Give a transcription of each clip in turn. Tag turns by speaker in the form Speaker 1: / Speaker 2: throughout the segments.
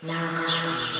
Speaker 1: Now.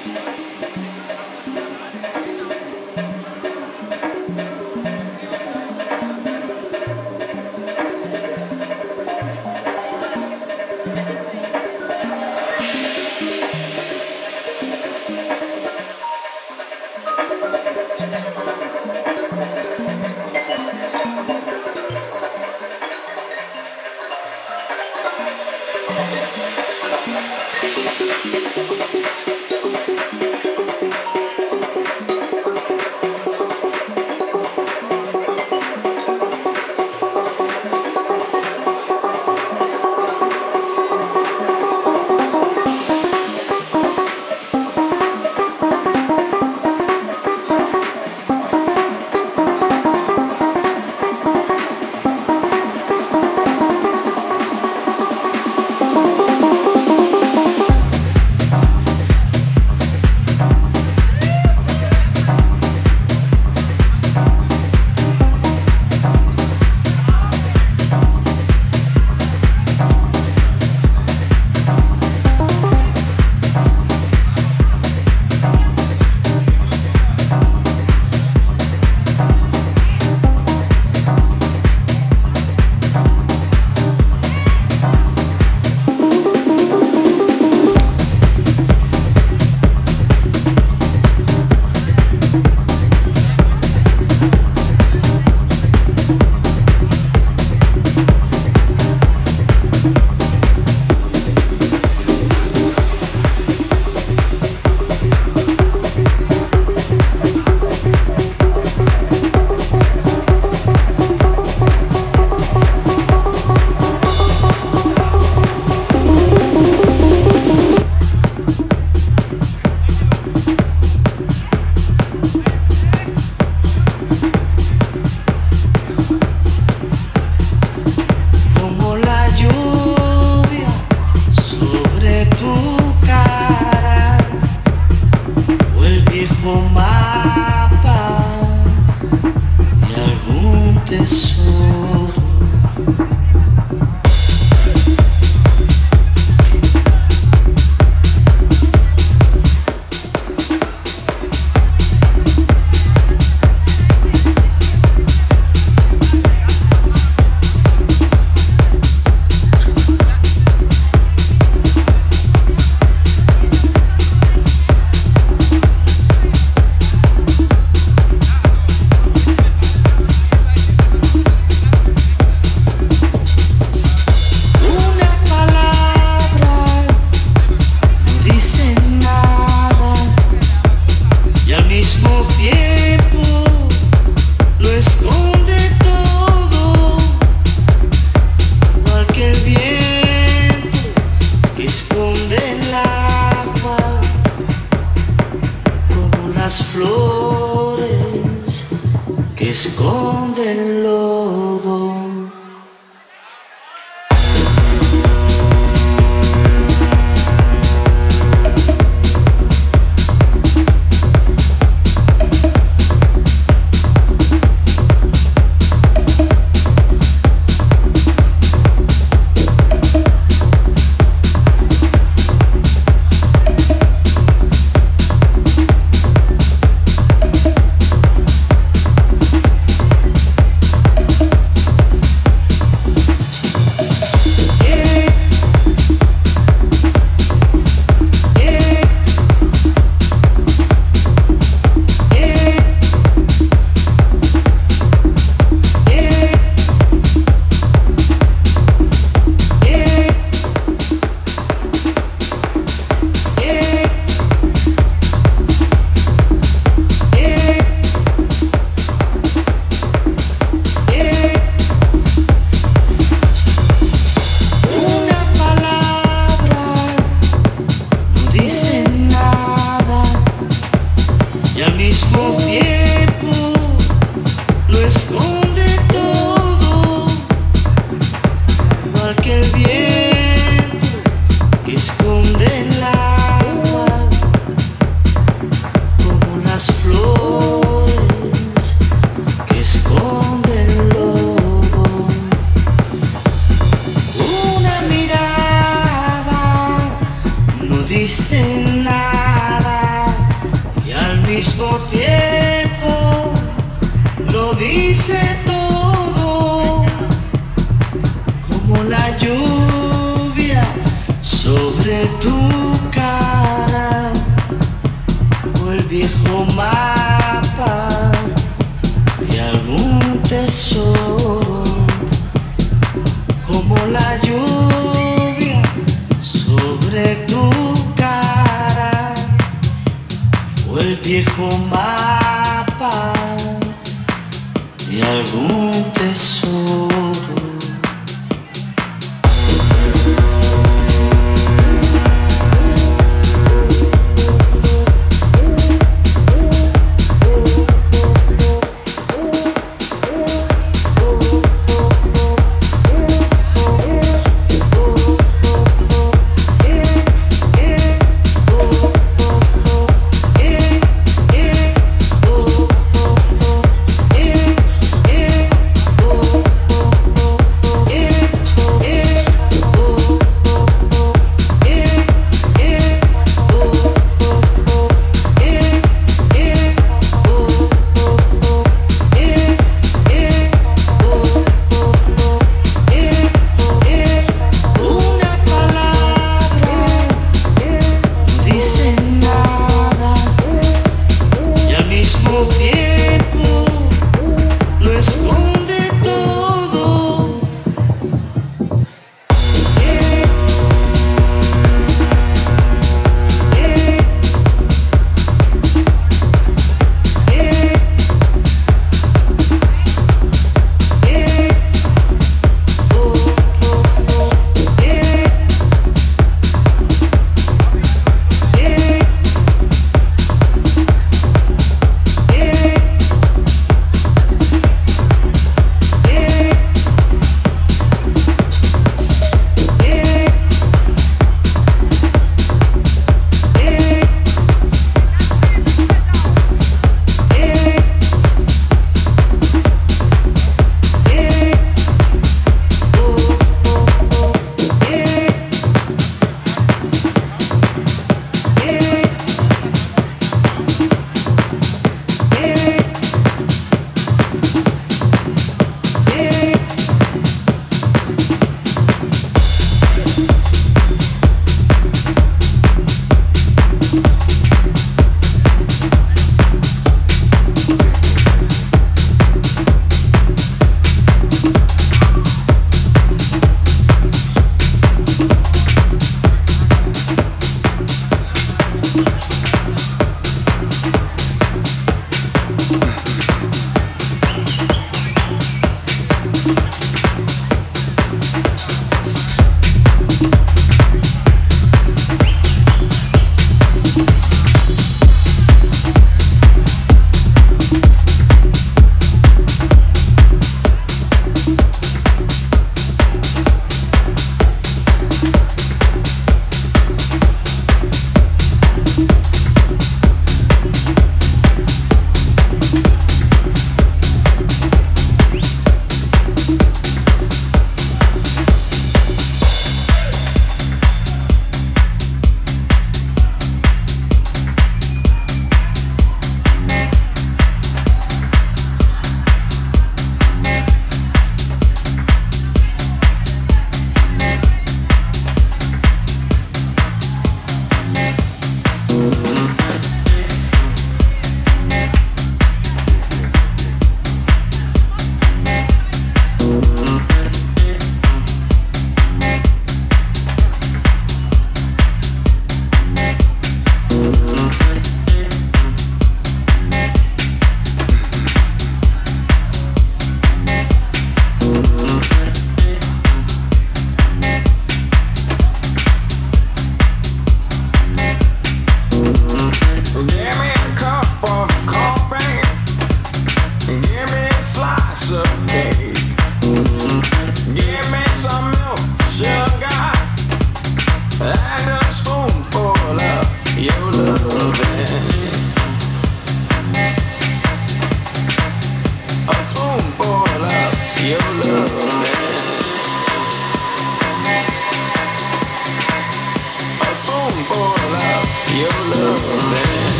Speaker 1: Thank you.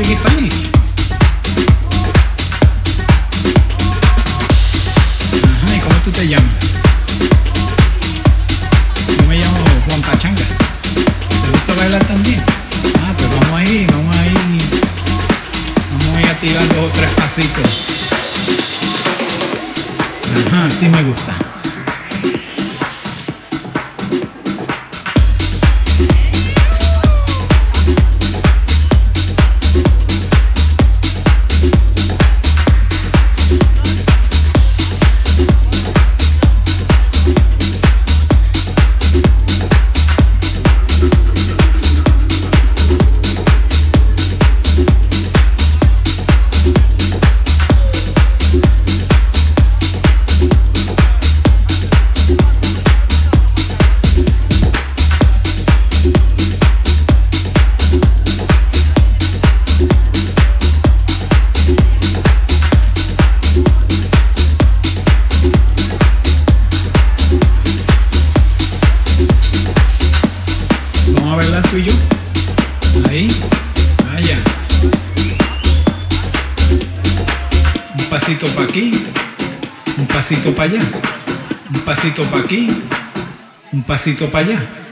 Speaker 2: Please pasito para allá.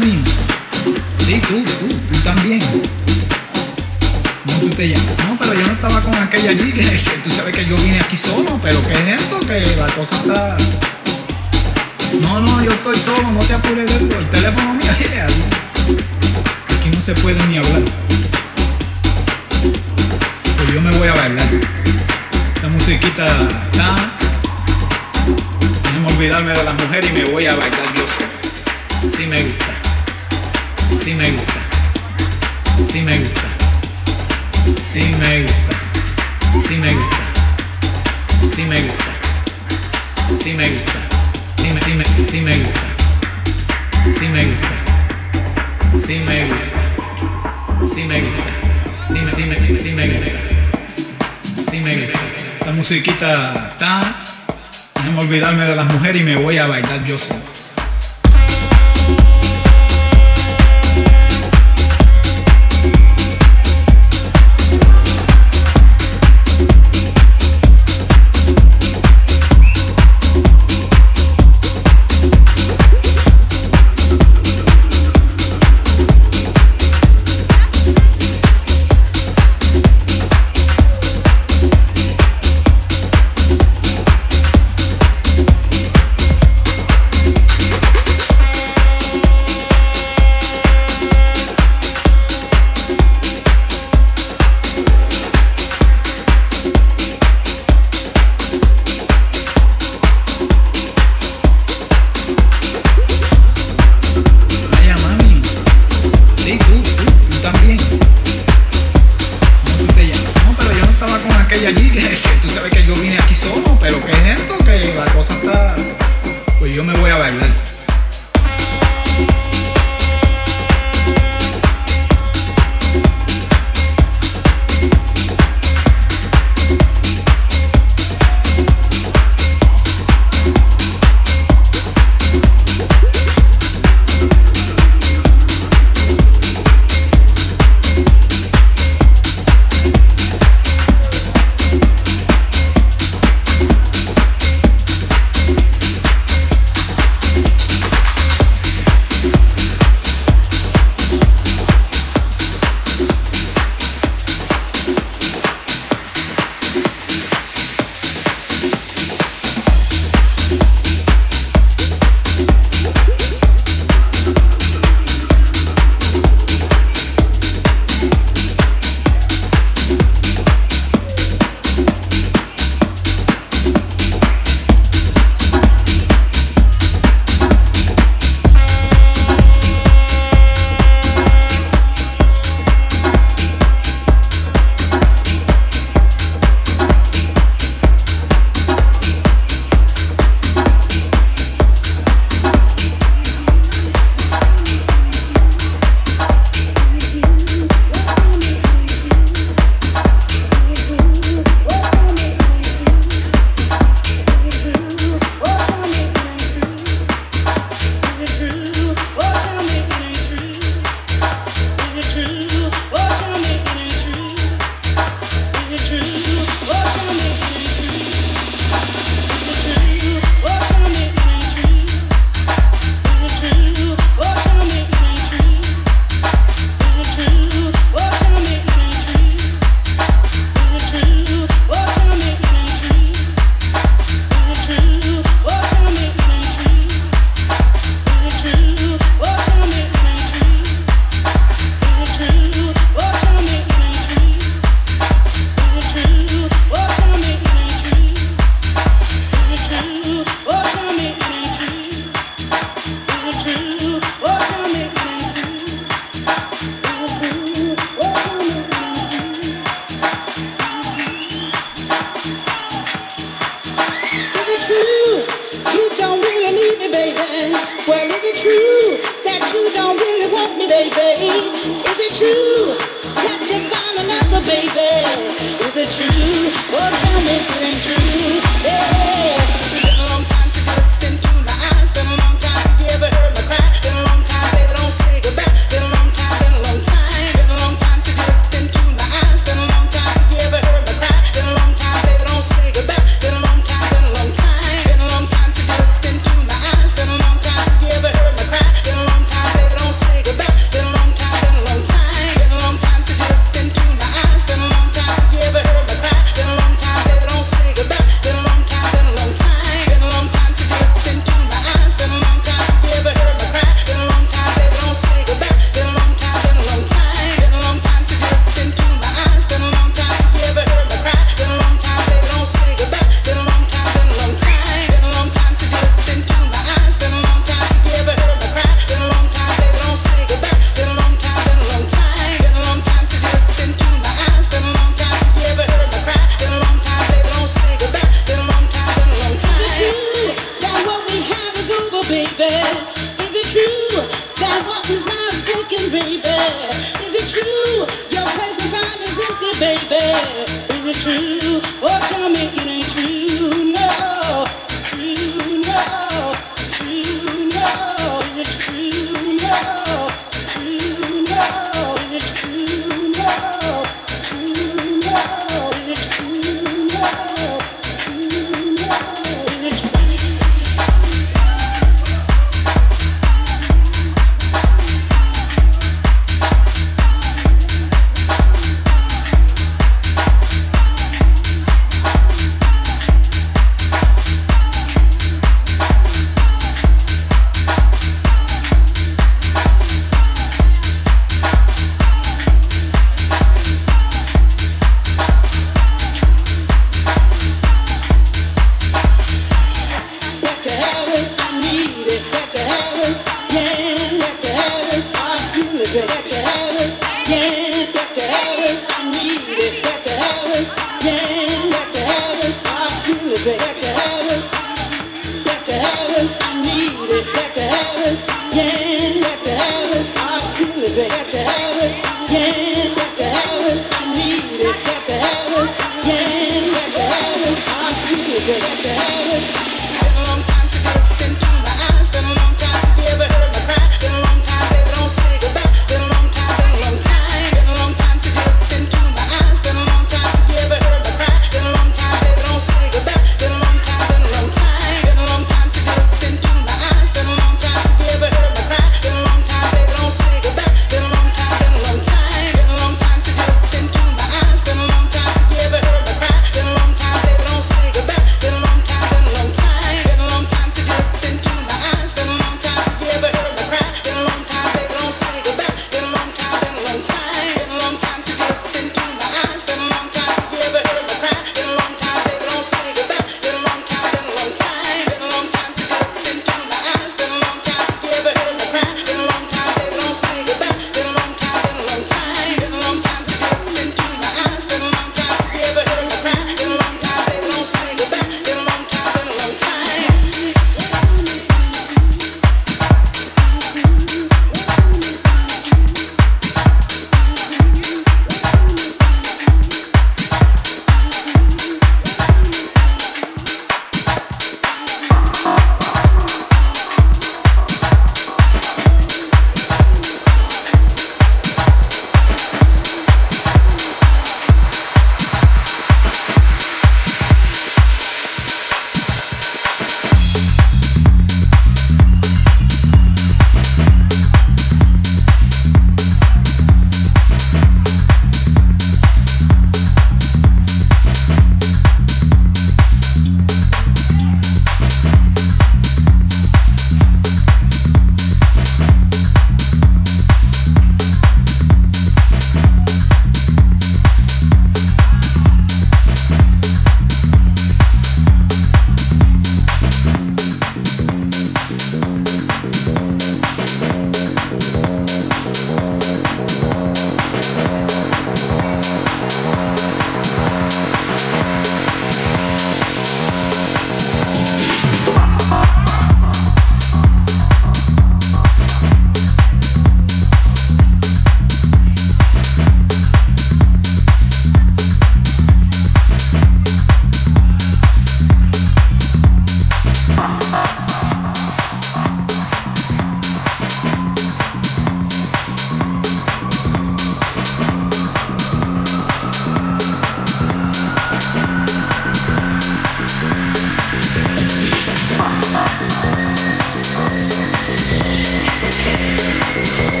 Speaker 2: Thank you.